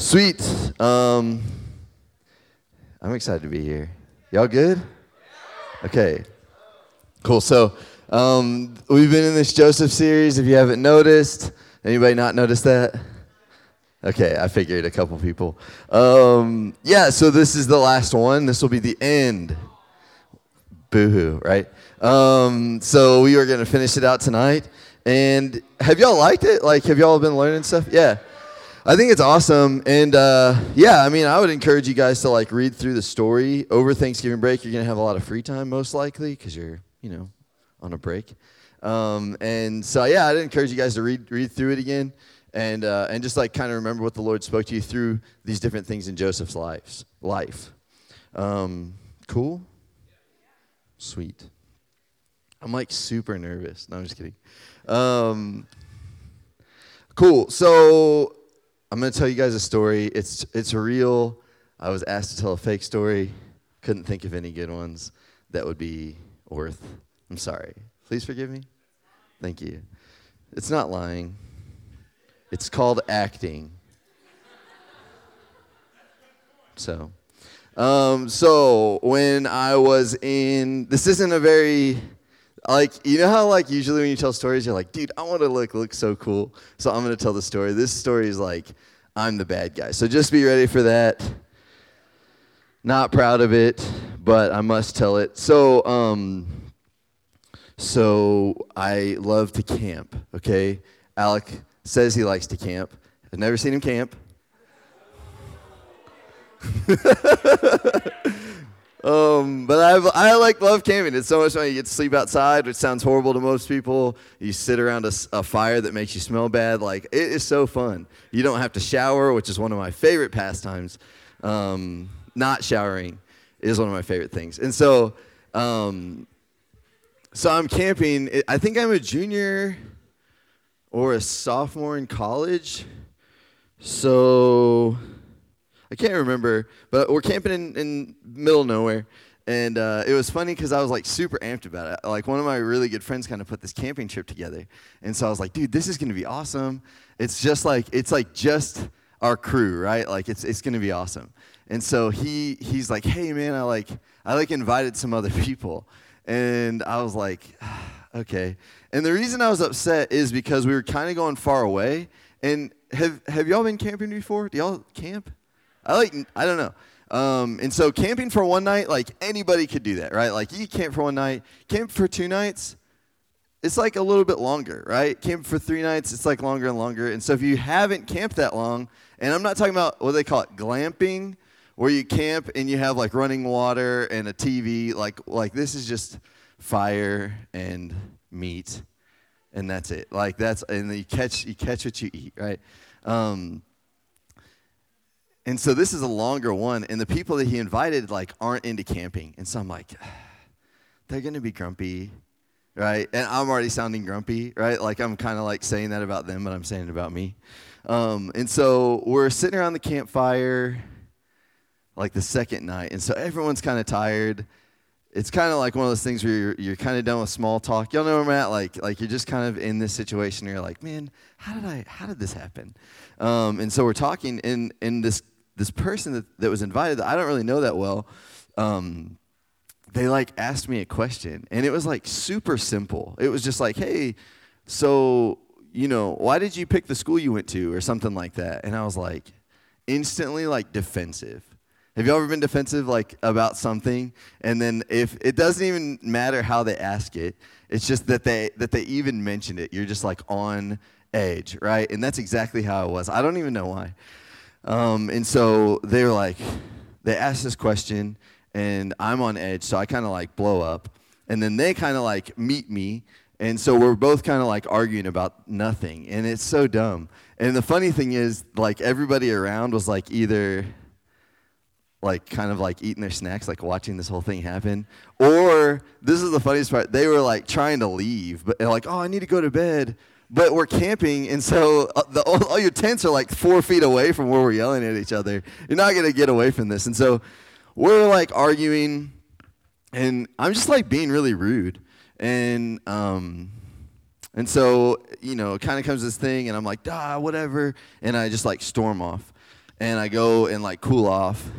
Sweet. Um, I'm excited to be here. Y'all good? Okay. Cool. So um, we've been in this Joseph series. If you haven't noticed, anybody not noticed that? Okay, I figured a couple people. Um, yeah, so this is the last one. This will be the end. Boo-hoo, right? Um, so we are going to finish it out tonight. And have y'all liked it? Like, have y'all been learning stuff? Yeah. I think it's awesome. And uh, yeah, I mean, I would encourage you guys to like read through the story over Thanksgiving break. You're going to have a lot of free time, most likely, because you're, you know, on a break. Um, and so, yeah, I'd encourage you guys to read, read through it again and, uh, and just like kind of remember what the Lord spoke to you through these different things in Joseph's lives, life. Um, cool? Sweet. I'm like super nervous. No, I'm just kidding. Um, cool. So I'm going to tell you guys a story. It's it's real. I was asked to tell a fake story. Couldn't think of any good ones that would be worth. I'm sorry. Please forgive me. Thank you. It's not lying. It's called acting. So, um, so when I was in, this isn't a very like you know how like usually when you tell stories you're like dude i want to look look so cool. So i'm going to tell the story. This story is like i'm the bad guy. So just be ready for that. Not proud of it but i must tell it. So um so i love to camp okay? Alec says he likes to camp. I've never seen him camp Um, but I, I like love camping. It's so much fun. You get to sleep outside, which sounds horrible to most people. You sit around a, a, fire that makes you smell bad. Like it is so fun. You don't have to shower, which is one of my favorite pastimes. Um, not showering is one of my favorite things. And so, um, so I'm camping. I think I'm a junior or a sophomore in college. So I can't remember, but we're camping in, in middle nowhere. And uh, it was funny because I was like super amped about it. Like one of my really good friends kind of put this camping trip together, and so I was like, "Dude, this is gonna be awesome." It's just like it's like just our crew, right? Like it's it's gonna be awesome. And so he he's like, "Hey man, I like I like invited some other people," and I was like, "Okay." And the reason I was upset is because we were kind of going far away. And have have y'all been camping before? Do y'all camp? I like, I don't know. Um, and so camping for one night, like anybody could do that, right? Like you camp for one night, camp for two nights, it's like a little bit longer, right? Camp for three nights, it's like longer and longer. And so if you haven't camped that long, and I'm not talking about what they call it, glamping, where you camp and you have like running water and a TV, like like this is just fire and meat, and that's it. Like that's and you catch you catch what you eat, right? Um, and so this is a longer one, and the people that he invited like aren't into camping, and so I'm like, they're gonna be grumpy, right? And I'm already sounding grumpy, right? Like I'm kind of like saying that about them, but I'm saying it about me. Um, and so we're sitting around the campfire, like the second night, and so everyone's kind of tired. It's kind of like one of those things where you're, you're kind of done with small talk. Y'all know where I'm at. Like, like you're just kind of in this situation. Where you're like, man, how did I? How did this happen? Um, and so we're talking, and and this this person that, that was invited that I don't really know that well, um, they like asked me a question, and it was like super simple. It was just like, hey, so you know, why did you pick the school you went to, or something like that? And I was like, instantly like defensive. Have you ever been defensive like about something, and then if it doesn't even matter how they ask it, it's just that they that they even mentioned it. You're just like on edge, right? And that's exactly how it was. I don't even know why. Um, and so they were like, they asked this question, and I'm on edge, so I kind of like blow up. And then they kind of like meet me, and so we're both kind of like arguing about nothing, and it's so dumb. And the funny thing is, like everybody around was like either like kind of like eating their snacks, like watching this whole thing happen. Or this is the funniest part, they were like trying to leave, but they're like, oh, I need to go to bed but we're camping, and so uh, the, all, all, your tents are like four feet away from where we're yelling at each other. You're not gonna get away from this, and so we're like arguing, and I'm just like being really rude, and um, and so you know, it kind of comes this thing, and I'm like, ah, whatever, and I just like storm off, and I go and like cool off.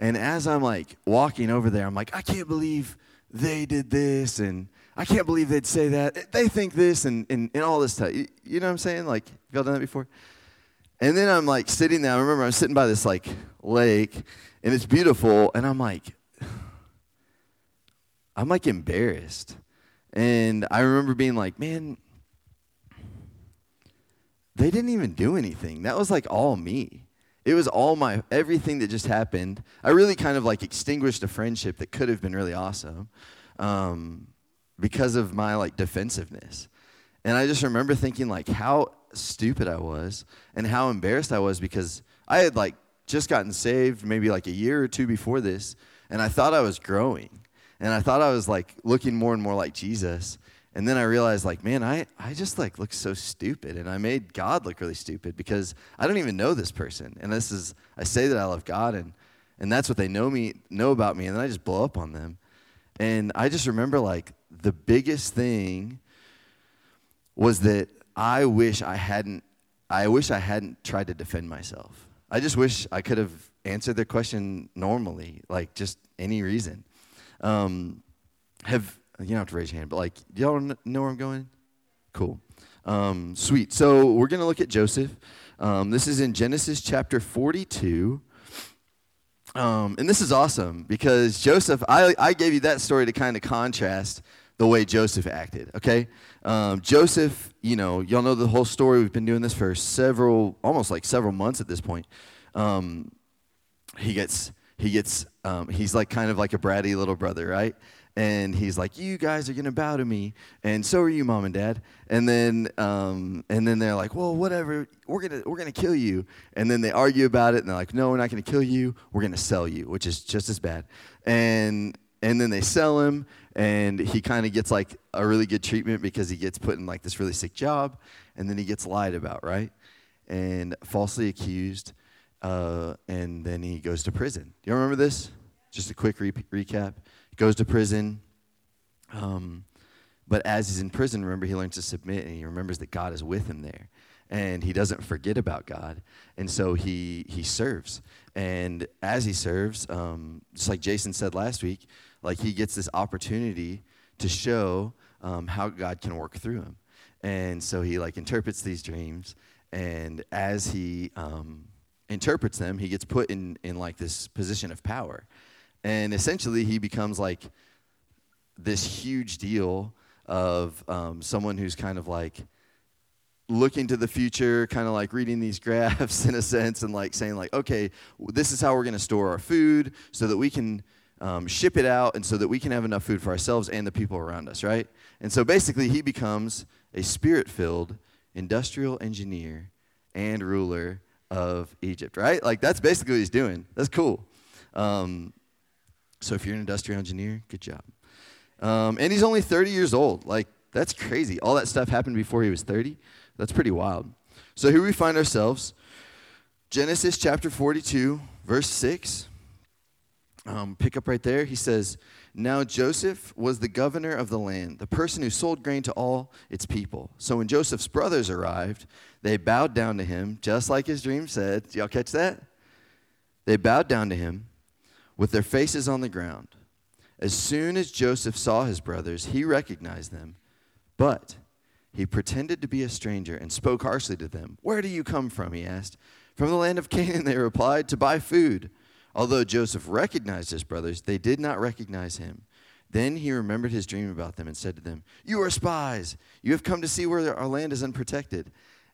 And as I'm like walking over there, I'm like, I can't believe they did this, and I can't believe they'd say that. They think this, and, and, and all this stuff. You, know what I'm saying? Like, y'all done that before? And then I'm like sitting there. I remember I'm sitting by this like lake, and it's beautiful, and I'm like, I'm like embarrassed. And I remember being like, man, they didn't even do anything. That was like all me. It was all my everything that just happened. I really kind of like extinguished a friendship that could have been really awesome um, because of my like defensiveness. And I just remember thinking like how stupid I was and how embarrassed I was because I had like just gotten saved maybe like a year or two before this, and I thought I was growing, and I thought I was like looking more and more like Jesus. And then I realized, like, man, I, I just like look so stupid. And I made God look really stupid because I don't even know this person. And this is, I say that I love God and, and that's what they know me, know about me. And then I just blow up on them. And I just remember like the biggest thing was that I wish I hadn't, I wish I hadn't tried to defend myself. I just wish I could have answered the question normally, like just any reason. Um, have you don't have to raise your hand, but like, y'all know where I'm going? Cool. Um, sweet. So we're to look at Joseph. Um, this is in Genesis chapter 42. Um, and this is awesome because Joseph, I, I gave you that story to kind of contrast the way Joseph acted, okay? Um, Joseph, you know, y'all know the whole story. We've been doing this for several, almost like several months at this point. Um, he gets, he gets, um, he's like kind of like a bratty little brother, right? and he's like, "You guys are gonna bow to me, and so are you, mom and dad." And then, um, and then they're like, "Well, whatever. We're gonna we're gonna kill you." And then they argue about it, and they're like, "No, we're not gonna kill you. We're gonna sell you," which is just as bad. And and then they sell him, and he kind of gets like a really good treatment because he gets put in like this really sick job, and then he gets lied about, right, and falsely accused, uh, and then he goes to prison. Do you remember this? Just a quick re- recap goes to prison. Um, but as he's in prison, remember, he learns to submit and he remembers that God is with him there. And he doesn't forget about God. And so he, he serves. And as he serves, um, just like Jason said last week, like he gets this opportunity to show um, how God can work through him. And so he like interprets these dreams. And as he um, interprets them, he gets put in, in like this position of power. And essentially, he becomes like this huge deal of um, someone who's kind of like looking to the future, kind of like reading these graphs in a sense, and like saying, like, okay, this is how we're going to store our food so that we can um, ship it out and so that we can have enough food for ourselves and the people around us, right? And so basically, he becomes a spirit filled industrial engineer and ruler of Egypt, right? Like, that's basically what he's doing. That's cool. Um, so if you're an industrial engineer, good job. Um, and he's only 30 years old. Like, that's crazy. All that stuff happened before he was 30. That's pretty wild. So here we find ourselves Genesis chapter 42, verse 6. Um, pick up right there. He says, Now Joseph was the governor of the land, the person who sold grain to all its people. So when Joseph's brothers arrived, they bowed down to him, just like his dream said. Y'all catch that? They bowed down to him with their faces on the ground. As soon as Joseph saw his brothers, he recognized them, but he pretended to be a stranger and spoke harshly to them. Where do you come from? He asked. From the land of Canaan, they replied, to buy food. Although Joseph recognized his brothers, they did not recognize him. Then he remembered his dream about them and said to them, You are spies. You have come to see where our land is unprotected.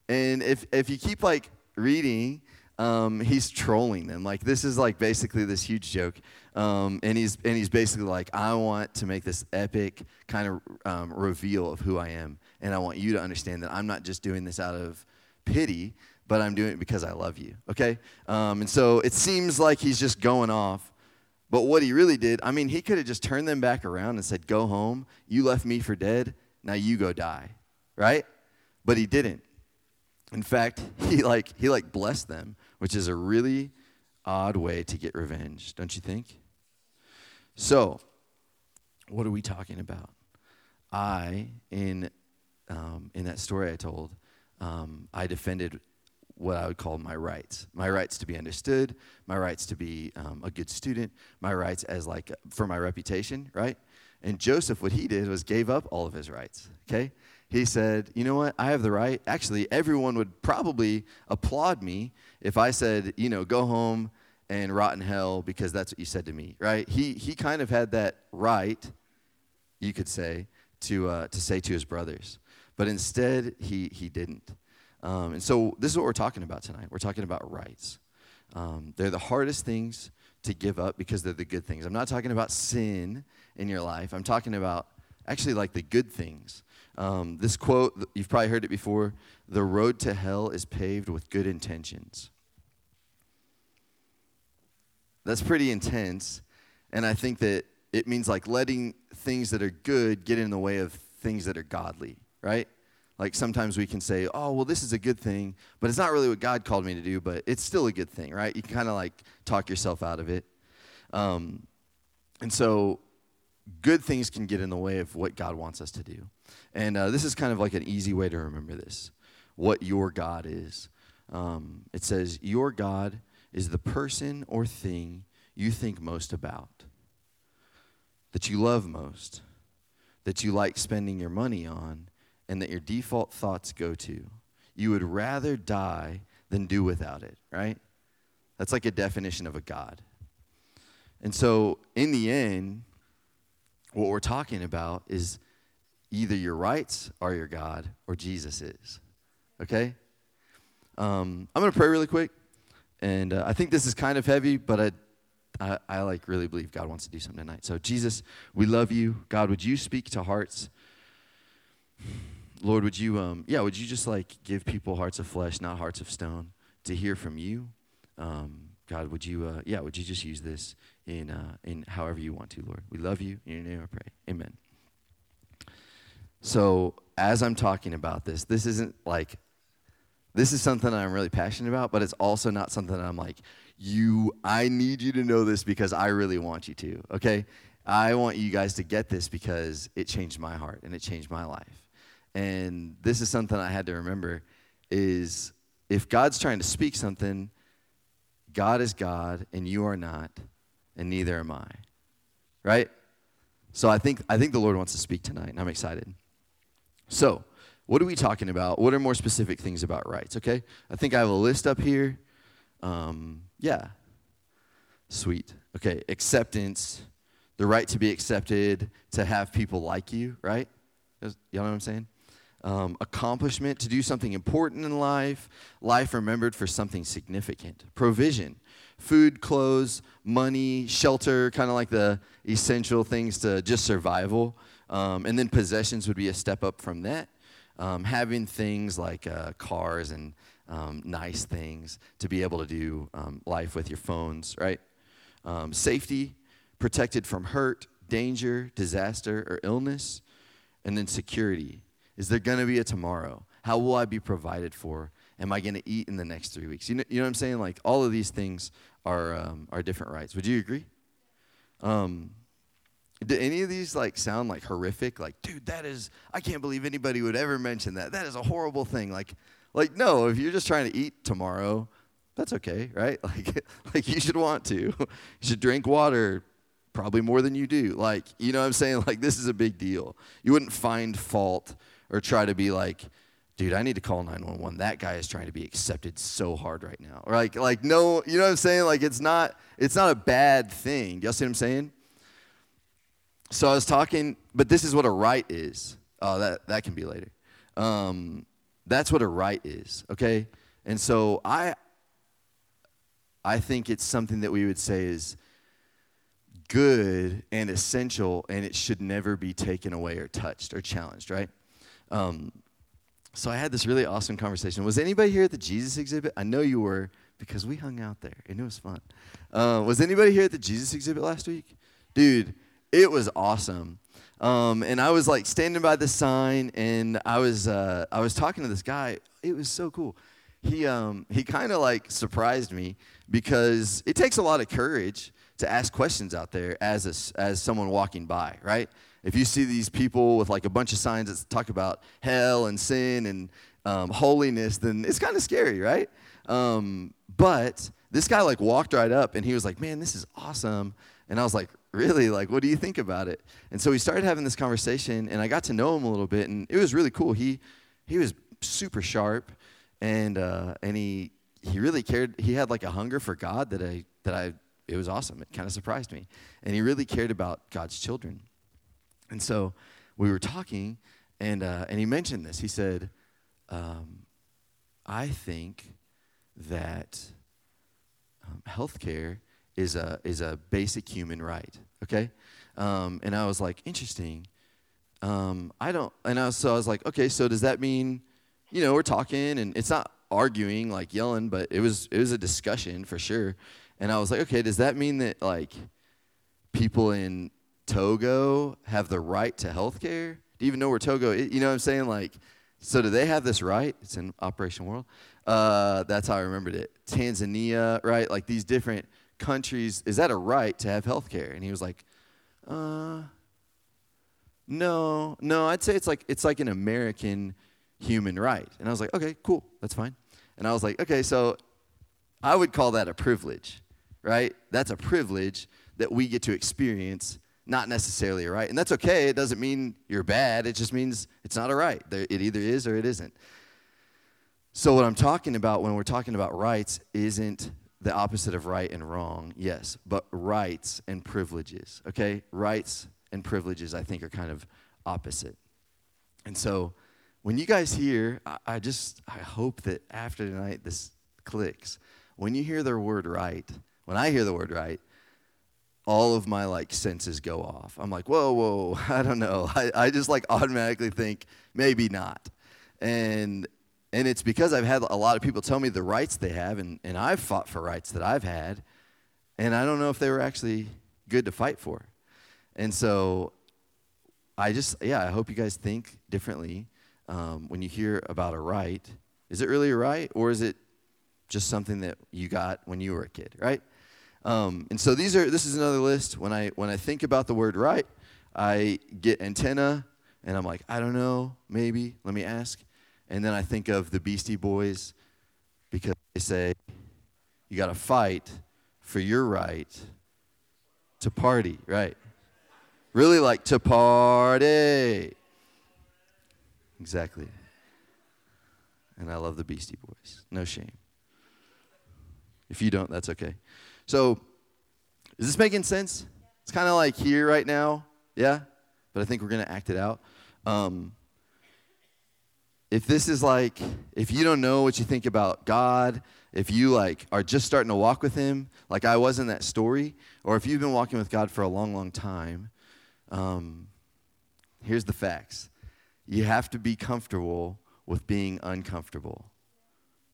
And if, if you keep like reading, um, he's trolling them. Like this is like basically this huge joke, um, and he's and he's basically like, I want to make this epic kind of um, reveal of who I am, and I want you to understand that I'm not just doing this out of pity, but I'm doing it because I love you. Okay, um, and so it seems like he's just going off. But what he really did, I mean, he could have just turned them back around and said, Go home. You left me for dead. Now you go die. Right? But he didn't. In fact, he like he like blessed them which is a really odd way to get revenge, don't you think? So, what are we talking about? I, in, um, in that story I told, um, I defended what I would call my rights. My rights to be understood, my rights to be um, a good student, my rights as like for my reputation, right? And Joseph, what he did was gave up all of his rights, okay? He said, You know what? I have the right. Actually, everyone would probably applaud me if I said, You know, go home and rot in hell because that's what you said to me, right? He, he kind of had that right, you could say, to, uh, to say to his brothers. But instead, he, he didn't. Um, and so this is what we're talking about tonight. We're talking about rights. Um, they're the hardest things to give up because they're the good things. I'm not talking about sin in your life. I'm talking about actually like the good things. Um, this quote, you've probably heard it before the road to hell is paved with good intentions. That's pretty intense. And I think that it means like letting things that are good get in the way of things that are godly, right? Like sometimes we can say, oh, well, this is a good thing, but it's not really what God called me to do, but it's still a good thing, right? You can kind of like talk yourself out of it. Um, and so good things can get in the way of what God wants us to do. And uh, this is kind of like an easy way to remember this what your God is. Um, it says, Your God is the person or thing you think most about, that you love most, that you like spending your money on, and that your default thoughts go to. You would rather die than do without it, right? That's like a definition of a God. And so, in the end, what we're talking about is either your rights are your God or Jesus is. Okay? Um, I'm going to pray really quick. And uh, I think this is kind of heavy, but I, I, I, like really believe God wants to do something tonight. So, Jesus, we love you. God, would you speak to hearts? Lord, would you, um, yeah, would you just like give people hearts of flesh, not hearts of stone, to hear from you? Um, God, would you, uh, yeah, would you just use this in, uh, in however you want to, Lord? We love you. In your name I pray. Amen. So, as I'm talking about this, this isn't like, this is something I'm really passionate about, but it's also not something I'm like, you, I need you to know this because I really want you to, okay? I want you guys to get this because it changed my heart and it changed my life. And this is something I had to remember is if God's trying to speak something, God is God and you are not, and neither am I. Right? So I think I think the Lord wants to speak tonight, and I'm excited. So, what are we talking about? What are more specific things about rights? Okay, I think I have a list up here. Um, yeah, sweet. Okay, acceptance, the right to be accepted, to have people like you, right? Y'all know what I'm saying? Um, accomplishment, to do something important in life, life remembered for something significant, provision, food, clothes, money, shelter, kind of like the essential things to just survival. Um, and then possessions would be a step up from that. Um, having things like uh, cars and um, nice things to be able to do um, life with your phones, right? Um, safety, protected from hurt, danger, disaster, or illness. And then security. Is there going to be a tomorrow? How will I be provided for? Am I going to eat in the next three weeks? You know, you know what I'm saying? Like all of these things are um, are different rights. Would you agree? Um, do any of these like sound like horrific? Like, dude, that is I can't believe anybody would ever mention that. That is a horrible thing. Like, like no, if you're just trying to eat tomorrow, that's okay, right? Like, like you should want to. You should drink water probably more than you do. Like, you know what I'm saying? Like, this is a big deal. You wouldn't find fault or try to be like, dude, I need to call 911. That guy is trying to be accepted so hard right now. Or like, like no, you know what I'm saying? Like, it's not, it's not a bad thing. Y'all see what I'm saying? so I was talking, but this is what a right is. Oh, that, that can be later. Um, that's what a right is, okay? And so I, I think it's something that we would say is good and essential, and it should never be taken away or touched or challenged, right? Um, so I had this really awesome conversation. Was anybody here at the Jesus exhibit? I know you were because we hung out there and it was fun. Uh, was anybody here at the Jesus exhibit last week? Dude, it was awesome. Um, and I was like standing by the sign, and I was uh, I was talking to this guy. It was so cool. He um, he kind of like surprised me because it takes a lot of courage to ask questions out there as a, as someone walking by, right? If you see these people with like a bunch of signs that talk about hell and sin and um, holiness, then it's kind of scary, right? Um, but this guy like walked right up and he was like, man, this is awesome. And I was like, really? Like, what do you think about it? And so we started having this conversation and I got to know him a little bit and it was really cool. He, he was super sharp and, uh, and he, he really cared. He had like a hunger for God that I, that I, it was awesome. It kind of surprised me. And he really cared about God's children. And so we were talking and, uh, and he mentioned this. He said, um, I think that um, healthcare is a, is a basic human right, okay? Um, and I was like, interesting. Um, I don't, and I was, so I was like, okay, so does that mean, you know, we're talking and it's not arguing, like yelling, but it was, it was a discussion for sure. And I was like, okay, does that mean that like people in Togo have the right to health care? Do you even know where Togo is? You know what I'm saying? Like, so do they have this right? It's in Operation World. Uh, that's how I remembered it. Tanzania, right? Like these different countries, is that a right to have health care? And he was like, uh, no, no, I'd say it's like it's like an American human right. And I was like, okay, cool, that's fine. And I was like, okay, so I would call that a privilege, right? That's a privilege that we get to experience, not necessarily a right. And that's okay. It doesn't mean you're bad. It just means it's not a right. It either is or it isn't. So, what I'm talking about when we're talking about rights isn't the opposite of right and wrong, yes, but rights and privileges, okay? Rights and privileges, I think, are kind of opposite. And so, when you guys hear, I, I just, I hope that after tonight this clicks. When you hear the word right, when I hear the word right, all of my like senses go off. I'm like, whoa, whoa, I don't know. I, I just like automatically think maybe not. And and it's because I've had a lot of people tell me the rights they have, and, and I've fought for rights that I've had, and I don't know if they were actually good to fight for. And so I just, yeah, I hope you guys think differently um, when you hear about a right. Is it really a right, or is it just something that you got when you were a kid, right? Um, and so these are, this is another list. When I, when I think about the word right, I get antenna, and I'm like, I don't know, maybe, let me ask. And then I think of the Beastie Boys because they say, you got to fight for your right to party, right? Really like to party. Exactly. And I love the Beastie Boys. No shame. If you don't, that's okay. So, is this making sense? It's kind of like here right now, yeah? But I think we're going to act it out. Um, if this is like if you don't know what you think about god if you like are just starting to walk with him like i was in that story or if you've been walking with god for a long long time um, here's the facts you have to be comfortable with being uncomfortable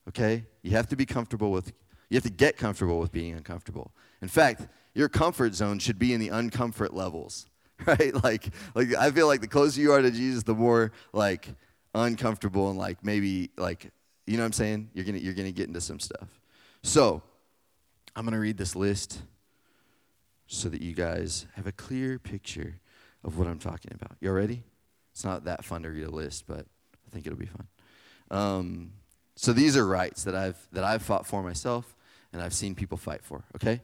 okay you have to be comfortable with you have to get comfortable with being uncomfortable in fact your comfort zone should be in the uncomfort levels right like like i feel like the closer you are to jesus the more like uncomfortable and like maybe like you know what I'm saying? You're gonna you're gonna get into some stuff. So I'm gonna read this list so that you guys have a clear picture of what I'm talking about. You all ready? It's not that fun to read a list, but I think it'll be fun. Um, so these are rights that I've that I've fought for myself and I've seen people fight for. Okay.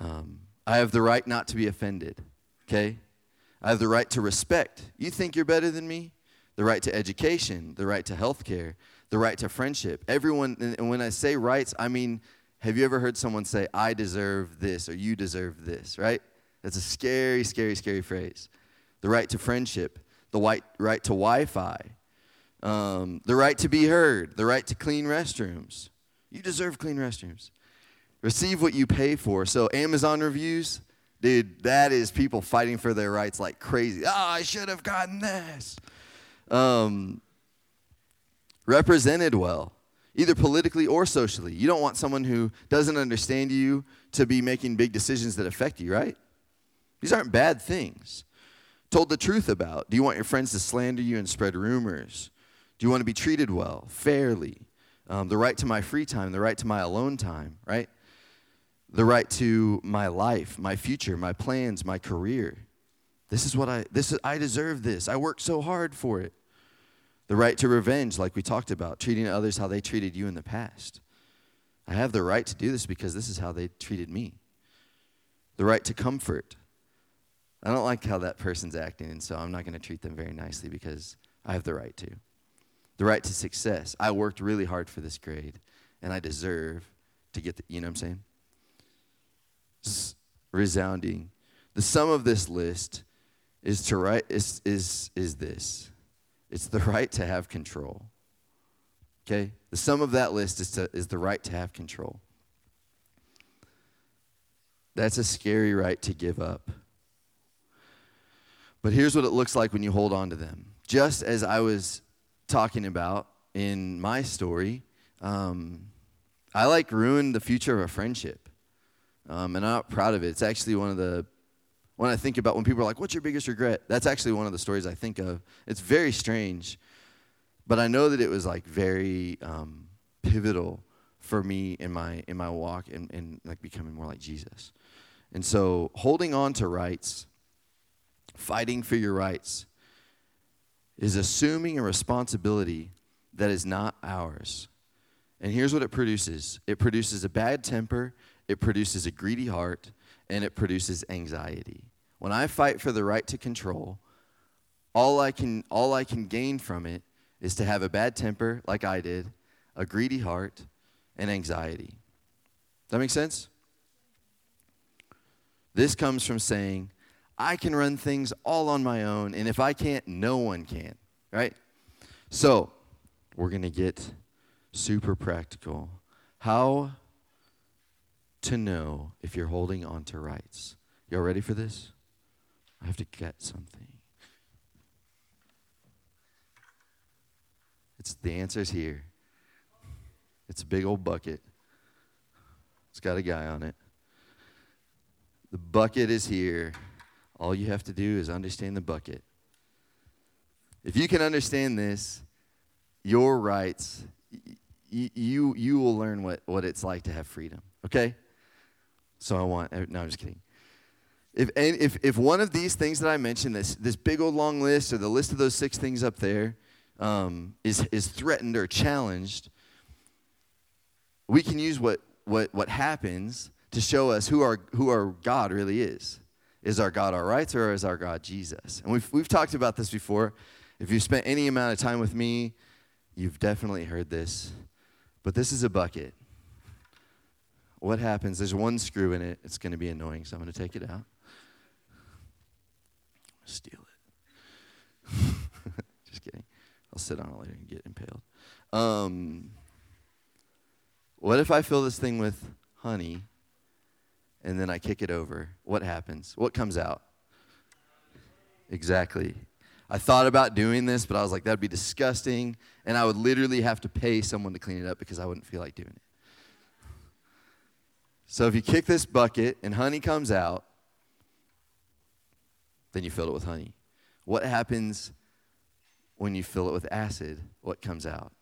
Um, I have the right not to be offended. Okay. I have the right to respect. You think you're better than me? The right to education, the right to health care, the right to friendship. Everyone, and when I say rights, I mean, have you ever heard someone say, I deserve this or you deserve this, right? That's a scary, scary, scary phrase. The right to friendship, the right, right to Wi Fi, um, the right to be heard, the right to clean restrooms. You deserve clean restrooms. Receive what you pay for. So, Amazon reviews, Dude, that is people fighting for their rights like crazy. Oh, I should have gotten this. Um, represented well, either politically or socially. You don't want someone who doesn't understand you to be making big decisions that affect you, right? These aren't bad things. Told the truth about. Do you want your friends to slander you and spread rumors? Do you want to be treated well, fairly? Um, the right to my free time, the right to my alone time, right? the right to my life, my future, my plans, my career. This is what I this is I deserve this. I worked so hard for it. The right to revenge, like we talked about, treating others how they treated you in the past. I have the right to do this because this is how they treated me. The right to comfort. I don't like how that person's acting, and so I'm not going to treat them very nicely because I have the right to. The right to success. I worked really hard for this grade, and I deserve to get the, you know what I'm saying? It's resounding. The sum of this list is to right is is is this. It's the right to have control. Okay? The sum of that list is to is the right to have control. That's a scary right to give up. But here's what it looks like when you hold on to them. Just as I was talking about in my story, um, I like ruined the future of a friendship. Um, and I'm not proud of it. It's actually one of the, when I think about when people are like, what's your biggest regret? That's actually one of the stories I think of. It's very strange, but I know that it was like very um, pivotal for me in my, in my walk and, and like becoming more like Jesus. And so holding on to rights fighting for your rights is assuming a responsibility that is not ours. And here's what it produces it produces a bad temper, it produces a greedy heart, and it produces anxiety. When I fight for the right to control, all I can, all I can gain from it is to have a bad temper, like I did, a greedy heart, and anxiety. Does that make sense? This comes from saying, I can run things all on my own, and if I can't, no one can, right? So, we're going to get super practical. How to know if you're holding on to rights. Y'all ready for this? I have to get something. It's the answer's here. It's a big old bucket. It's got a guy on it. The bucket is here. All you have to do is understand the bucket. If you can understand this, your rights, y- you, you will learn what, what it's like to have freedom, okay? So I want, no, I'm just kidding. If, if, if one of these things that I mentioned, this, this big old long list or the list of those six things up there, um, is, is threatened or challenged, we can use what, what, what happens to show us who our, who our God really is. Is our God our rights or is our God Jesus? And we've, we've talked about this before. If you've spent any amount of time with me, you've definitely heard this. But this is a bucket. What happens? There's one screw in it. It's going to be annoying, so I'm going to take it out. Steal it. Just kidding. I'll sit on it later and get impaled. Um, what if I fill this thing with honey and then I kick it over, what happens? What comes out? Exactly. I thought about doing this, but I was like, that'd be disgusting. And I would literally have to pay someone to clean it up because I wouldn't feel like doing it. So if you kick this bucket and honey comes out, then you fill it with honey. What happens when you fill it with acid? What comes out?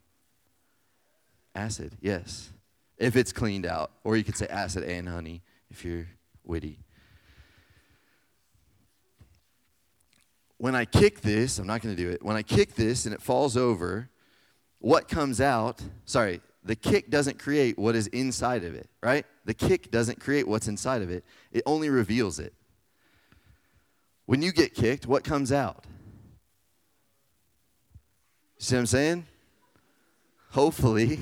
Acid, yes. If it's cleaned out. Or you could say acid and honey if you're witty. When I kick this, I'm not going to do it. When I kick this and it falls over, what comes out, sorry, the kick doesn't create what is inside of it, right? The kick doesn't create what's inside of it, it only reveals it. When you get kicked, what comes out? See what I'm saying? Hopefully,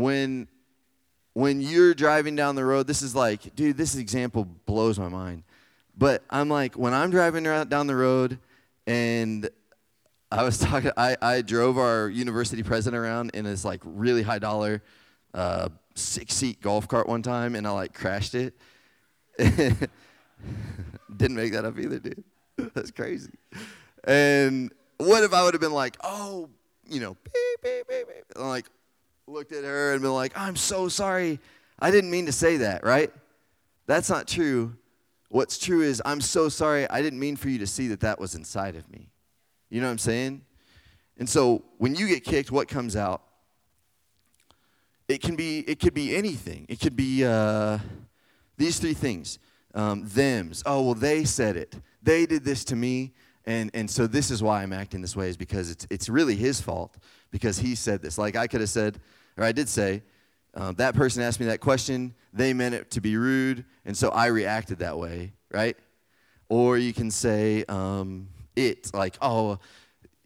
when when you're driving down the road, this is like, dude, this example blows my mind. But I'm like, when I'm driving down the road and I was talking, I, I drove our university president around in this like really high dollar uh, six seat golf cart one time and I like crashed it. Didn't make that up either, dude. That's crazy. And what if I would have been like, oh, you know, beep, beep, beep, beep. I'm like, looked at her and been like, I'm so sorry. I didn't mean to say that, right? That's not true. What's true is, I'm so sorry. I didn't mean for you to see that that was inside of me. You know what I'm saying? And so when you get kicked, what comes out? It can be, it could be anything. It could be uh, these three things. Um, thems. Oh, well, they said it. They did this to me, And, and so this is why I'm acting this way is because it's, it's really his fault because he said this. Like I could have said, or I did say, um, that person asked me that question. They meant it to be rude, and so I reacted that way, right? Or you can say um, it, like, oh,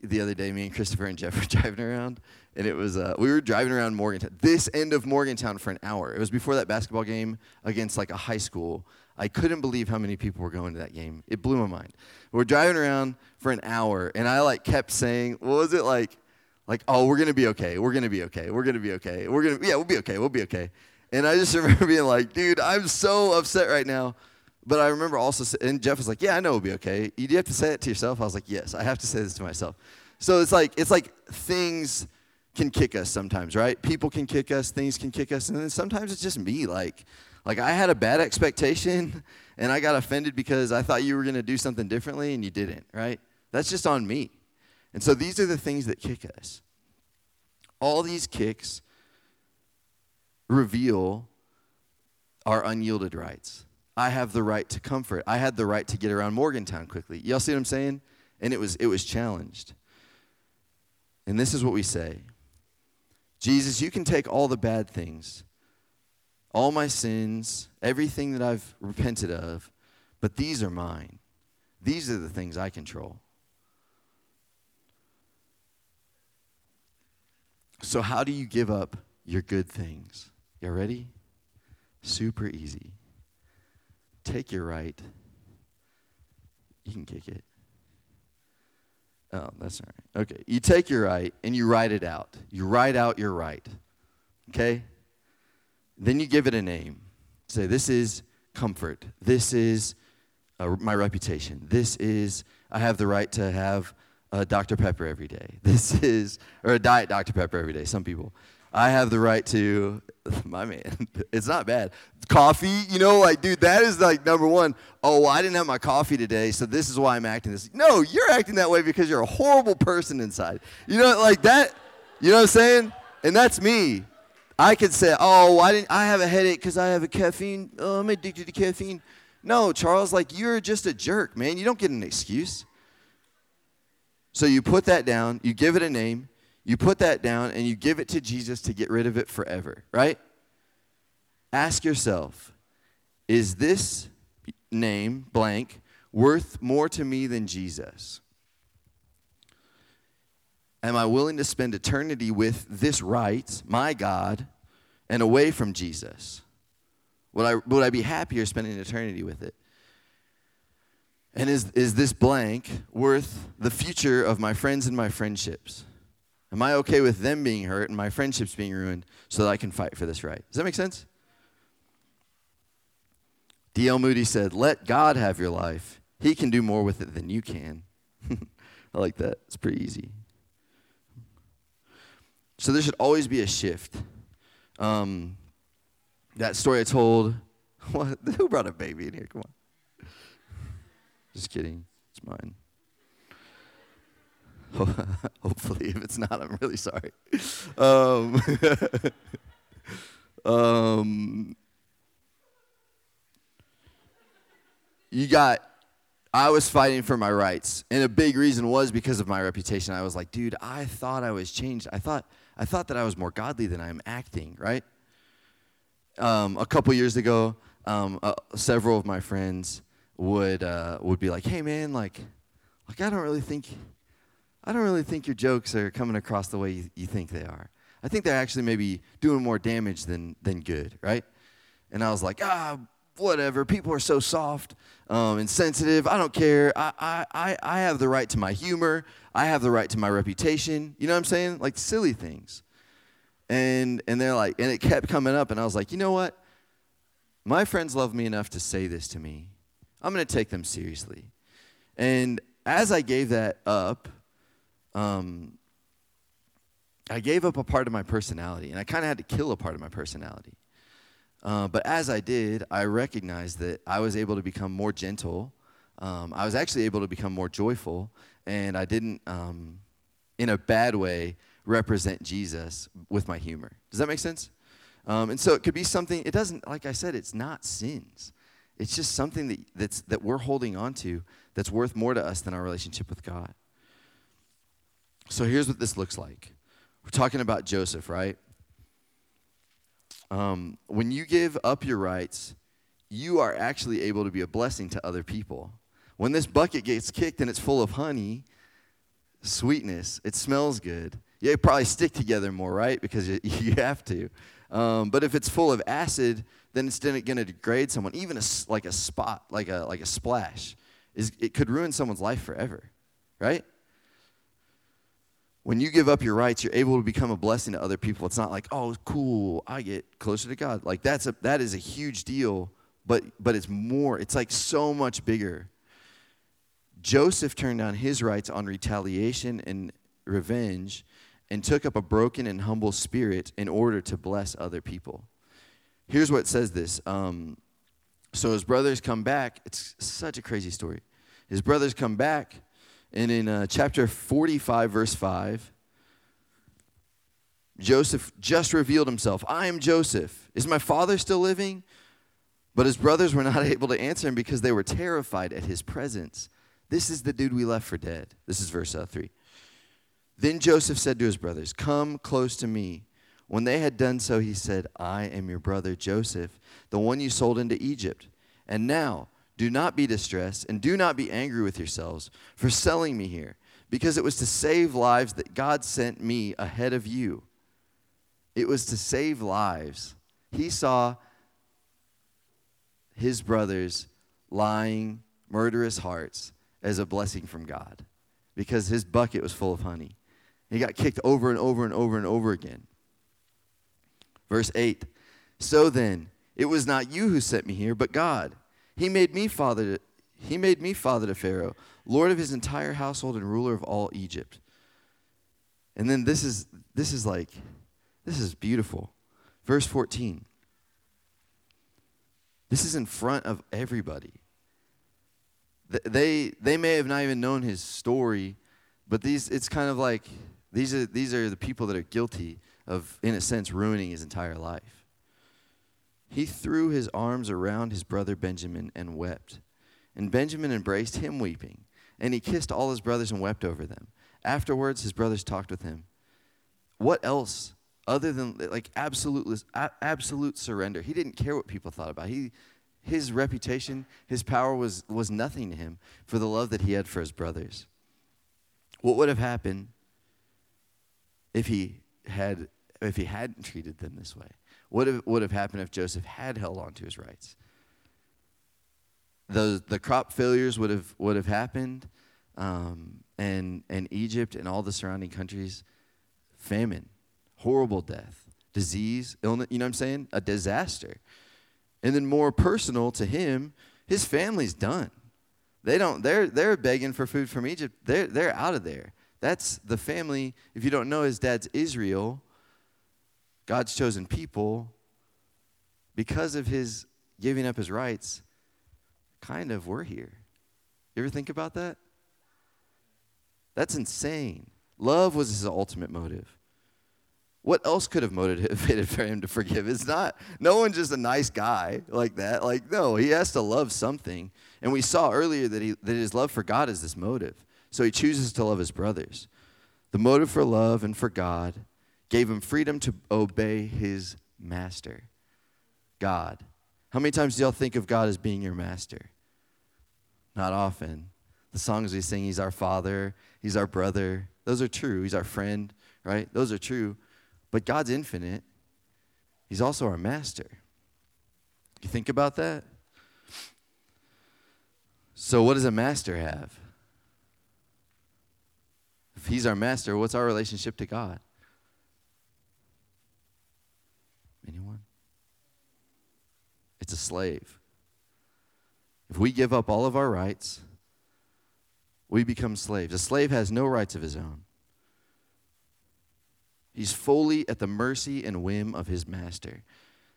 the other day, me and Christopher and Jeff were driving around, and it was uh, we were driving around Morgantown, this end of Morgantown for an hour. It was before that basketball game against like a high school. I couldn't believe how many people were going to that game. It blew my mind. We're driving around for an hour, and I like kept saying, "What was it like? Like, oh, we're gonna be okay. We're gonna be okay. We're gonna be okay. We're gonna yeah, we'll be okay. We'll be okay." And I just remember being like, "Dude, I'm so upset right now." But I remember also, and Jeff was like, "Yeah, I know we'll be okay." You do have to say it to yourself. I was like, "Yes, I have to say this to myself." So it's like it's like things can kick us sometimes, right? People can kick us, things can kick us, and then sometimes it's just me. Like, like I had a bad expectation, and I got offended because I thought you were to do something differently, and you didn't, right? That's just on me. And so these are the things that kick us. All these kicks reveal our unyielded rights. I have the right to comfort. I had the right to get around Morgantown quickly. Y'all see what I'm saying? And it was it was challenged. And this is what we say Jesus, you can take all the bad things, all my sins, everything that I've repented of, but these are mine. These are the things I control. So, how do you give up your good things? You ready? Super easy. Take your right. You can kick it. Oh, that's all right. Okay. You take your right and you write it out. You write out your right. Okay? Then you give it a name. Say, this is comfort. This is uh, my reputation. This is, I have the right to have Uh, a Dr. Pepper every day. This is, or a diet Dr. Pepper every day, some people. I have the right to, my man, it's not bad. Coffee, you know, like, dude, that is like number one. Oh, well, I didn't have my coffee today, so this is why I'm acting this. No, you're acting that way because you're a horrible person inside. You know, like that, you know what I'm saying? And that's me. I could say, oh, I didn't, I have a headache because I have a caffeine. Oh, I'm addicted to caffeine. No, Charles, like, you're just a jerk, man. You don't get an excuse. So you put that down, you give it a name, you put that down and you give it to Jesus to get rid of it forever, right? Ask yourself, is this name, blank, worth more to me than Jesus? Am I willing to spend eternity with this right, my God, and away from Jesus? Would I, would I be happier spending eternity with it? And is, is this blank worth the future of my friends and my friendships? Am I okay with them being hurt and my friendships being ruined so that I can fight for this right? Does that make sense? D.L. Moody said, Let God have your life. He can do more with it than you can. I like that. It's pretty easy. So there should always be a shift. Um, that story I told, what, who brought a baby in here? Come on. Just kidding. It's mine. Hopefully, if it's not, I'm really sorry. Um, um, you got, I was fighting for my rights, and a big reason was because of my reputation. I was like, dude, I thought I was changed. I thought, I thought that I was more godly than I am acting, right? Um, a couple years ago, um, uh, several of my friends would uh, would be like, "Hey, man, like, like I don't really think I don't really think your jokes are coming across the way you, you think they are. I think they're actually maybe doing more damage than, than good, right? And I was like, ah, whatever. People are so soft um, and sensitive. I don't care. I, I, I have the right to my humor. I have the right to my reputation. You know what I'm saying? Like silly things. And, and they're like, and it kept coming up. And I was like, you know what? My friends love me enough to say this to me. I'm going to take them seriously. And as I gave that up, um, I gave up a part of my personality, and I kind of had to kill a part of my personality. Uh, but as I did, I recognized that I was able to become more gentle. Um, I was actually able to become more joyful, and I didn't, um, in a bad way, represent Jesus with my humor. Does that make sense? Um, and so it could be something, it doesn't, like I said, it's not sins. It's just something that, that's, that we're holding on to that's worth more to us than our relationship with God. So here's what this looks like. We're talking about Joseph, right? Um, when you give up your rights, you are actually able to be a blessing to other people. When this bucket gets kicked and it's full of honey, sweetness, it smells good. You probably stick together more, right? Because you, you have to. Um, but if it's full of acid, then it's going to degrade someone. Even a, like a spot, like a, like a splash, is, it could ruin someone's life forever, right? When you give up your rights, you're able to become a blessing to other people. It's not like, oh, cool, I get closer to God. Like that's a, that is a huge deal, but, but it's more, it's like so much bigger. Joseph turned down his rights on retaliation and revenge and took up a broken and humble spirit in order to bless other people. Here's what says this. Um, so his brothers come back. It's such a crazy story. His brothers come back, and in uh, chapter 45, verse 5, Joseph just revealed himself. I am Joseph. Is my father still living? But his brothers were not able to answer him because they were terrified at his presence. This is the dude we left for dead. This is verse uh, 3. Then Joseph said to his brothers, Come close to me. When they had done so, he said, I am your brother Joseph, the one you sold into Egypt. And now, do not be distressed and do not be angry with yourselves for selling me here, because it was to save lives that God sent me ahead of you. It was to save lives. He saw his brothers lying, murderous hearts as a blessing from God because his bucket was full of honey. He got kicked over and over and over and over again. Verse 8 So then, it was not you who sent me here, but God. He made me father to, he made me father to Pharaoh, lord of his entire household and ruler of all Egypt. And then this is this is like this is beautiful. Verse 14. This is in front of everybody. They they may have not even known his story, but these it's kind of like these are these are the people that are guilty of in a sense ruining his entire life. He threw his arms around his brother Benjamin and wept. And Benjamin embraced him weeping, and he kissed all his brothers and wept over them. Afterwards his brothers talked with him. What else other than like absolute absolute surrender? He didn't care what people thought about. He his reputation, his power was, was nothing to him for the love that he had for his brothers. What would have happened if he had if he hadn't treated them this way? What would have happened if Joseph had held on to his rights? The, the crop failures would have, would have happened, um, and, and Egypt and all the surrounding countries, famine, horrible death, disease, illness, you know what I'm saying? A disaster. And then more personal to him, his family's done. They don't, they're, they're begging for food from Egypt. They're, they're out of there. That's the family. If you don't know, his dad's Israel, God's chosen people. Because of his giving up his rights, kind of, we're here. You ever think about that? That's insane. Love was his ultimate motive. What else could have motivated for him to forgive? It's not, no one's just a nice guy like that. Like, no, he has to love something. And we saw earlier that, he, that his love for God is this motive. So he chooses to love his brothers. The motive for love and for God gave him freedom to obey his master, God. How many times do y'all think of God as being your master? Not often. The songs we sing, He's our Father, He's our brother, those are true. He's our friend, right? Those are true. But God's infinite. He's also our master. You think about that? So, what does a master have? If he's our master, what's our relationship to God? Anyone? It's a slave. If we give up all of our rights, we become slaves. A slave has no rights of his own. He's fully at the mercy and whim of his master.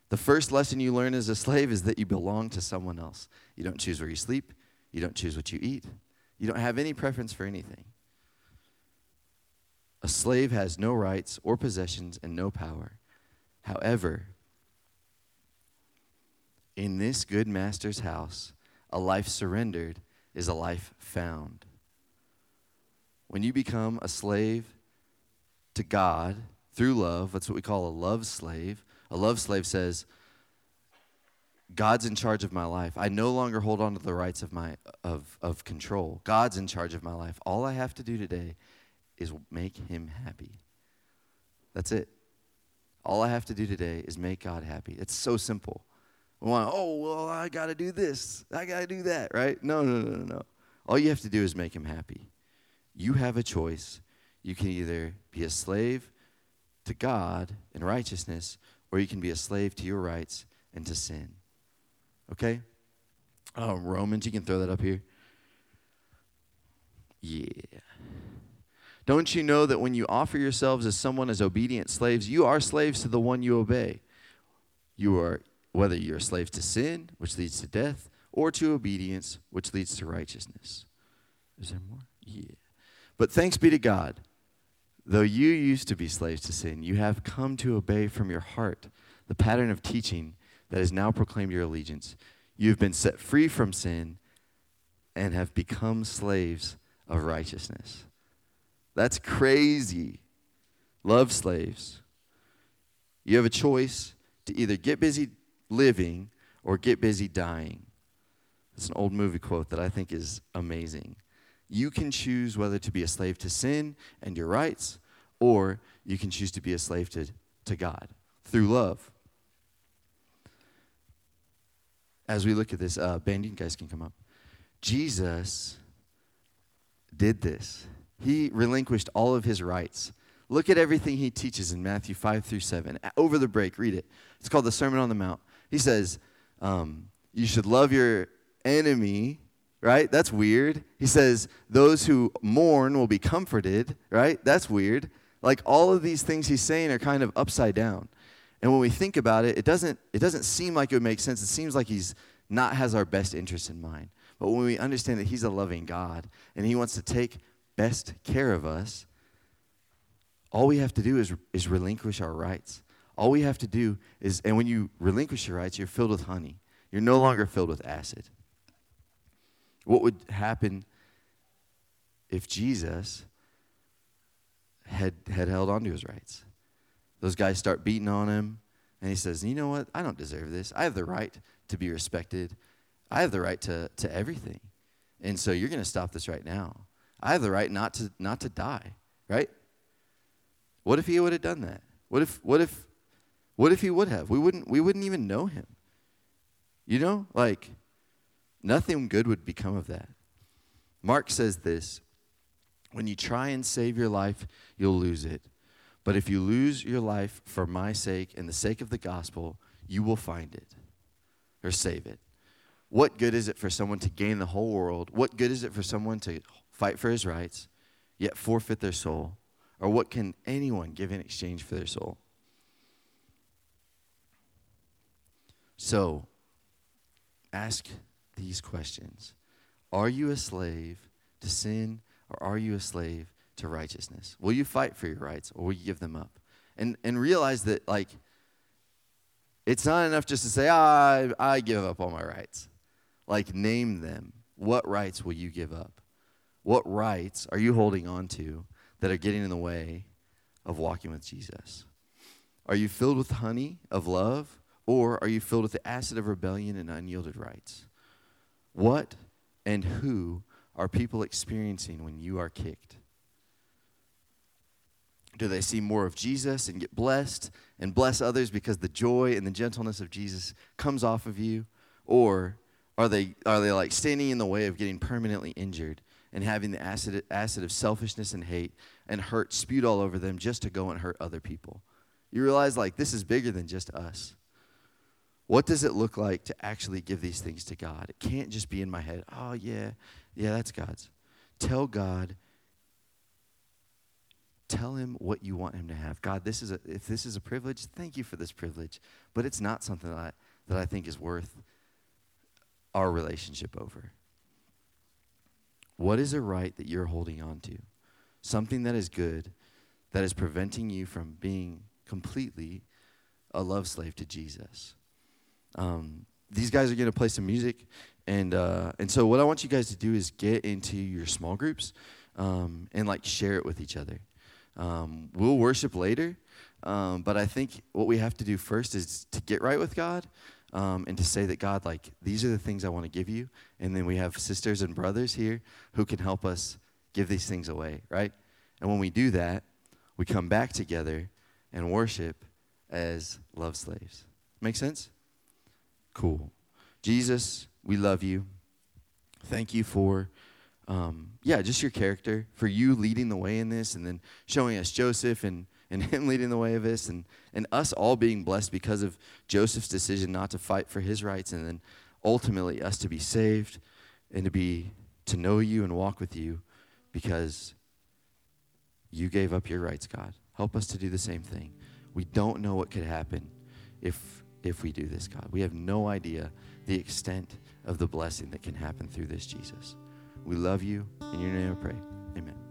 The first lesson you learn as a slave is that you belong to someone else. You don't choose where you sleep, you don't choose what you eat, you don't have any preference for anything. A slave has no rights or possessions and no power. However, In this good master's house, a life surrendered is a life found. When you become a slave to God through love, that's what we call a love slave. A love slave says, God's in charge of my life. I no longer hold on to the rights of my of of control. God's in charge of my life. All I have to do today is make him happy. That's it. All I have to do today is make God happy. It's so simple. We want, oh, well, I got to do this. I got to do that, right? No, no, no, no, no. All you have to do is make him happy. You have a choice. You can either be a slave to God in righteousness, or you can be a slave to your rights and to sin. Okay? Oh, Romans, you can throw that up here. Yeah. Don't you know that when you offer yourselves as someone as obedient slaves, you are slaves to the one you obey? You are, whether you're slaves to sin, which leads to death, or to obedience, which leads to righteousness. Is there more? Yeah. But thanks be to God, though you used to be slaves to sin, you have come to obey from your heart the pattern of teaching that has now proclaimed your allegiance. You have been set free from sin and have become slaves of righteousness. That's crazy. Love slaves. You have a choice to either get busy living or get busy dying. It's an old movie quote that I think is amazing. You can choose whether to be a slave to sin and your rights, or you can choose to be a slave to, to God through love as we look at this, uh, you guys can come up. Jesus did this. He relinquished all of his rights. Look at everything he teaches in Matthew 5 through 7. Over the break, read it. It's called the Sermon on the Mount. He says, um, You should love your enemy, right? That's weird. He says, Those who mourn will be comforted, right? That's weird. Like all of these things he's saying are kind of upside down. And when we think about it, it doesn't, it doesn't seem like it would make sense. It seems like he's not has our best interest in mind. But when we understand that he's a loving God and he wants to take best care of us, all we have to do is, is relinquish our rights. All we have to do is, and when you relinquish your rights, you're filled with honey. You're no longer filled with acid. What would happen if Jesus had, had held on to his rights? Those guys start beating on him, and he says, You know what? I don't deserve this. I have the right to be respected, I have the right to, to everything. And so you're going to stop this right now. I have the right not to, not to die, right? What if he would have done that? What if, what if, what if he would have? We wouldn't, we wouldn't even know him. You know, like nothing good would become of that. Mark says this when you try and save your life, you'll lose it. But if you lose your life for my sake and the sake of the gospel, you will find it or save it. What good is it for someone to gain the whole world? What good is it for someone to fight for his rights, yet forfeit their soul? Or what can anyone give in exchange for their soul? So, ask these questions Are you a slave to sin, or are you a slave to righteousness? Will you fight for your rights or will you give them up? And, and realize that, like, it's not enough just to say, ah, I, I give up all my rights. Like, name them. What rights will you give up? What rights are you holding on to that are getting in the way of walking with Jesus? Are you filled with honey of love, or are you filled with the acid of rebellion and unyielded rights? What and who are people experiencing when you are kicked? Do they see more of Jesus and get blessed and bless others because the joy and the gentleness of Jesus comes off of you? Or are they, are they like standing in the way of getting permanently injured and having the acid, acid of selfishness and hate and hurt spewed all over them just to go and hurt other people? You realize, like, this is bigger than just us. What does it look like to actually give these things to God? It can't just be in my head, oh, yeah, yeah, that's God's. Tell God, Tell him what you want him to have. God, this is a, if this is a privilege, thank you for this privilege. But it's not something that I, that I think is worth our relationship over. What is a right that you're holding on to? Something that is good, that is preventing you from being completely a love slave to Jesus. Um, these guys are going to play some music. And, uh, and so what I want you guys to do is get into your small groups um, and like share it with each other. Um, we'll worship later, um, but I think what we have to do first is to get right with God um, and to say that God, like, these are the things I want to give you. And then we have sisters and brothers here who can help us give these things away, right? And when we do that, we come back together and worship as love slaves. Make sense? Cool. Jesus, we love you. Thank you for, um, yeah, just your character, for you leading the way in this and then showing us Joseph and, and him leading the way of this and, and us all being blessed because of Joseph's decision not to fight for his rights and then ultimately us to be saved and to be to know you and walk with you because you gave up your rights, God. Help us to do the same thing. We don't know what could happen if if we do this, God. We have no idea the extent of the blessing that can happen through this, Jesus. We love you. In your name I pray. Amen.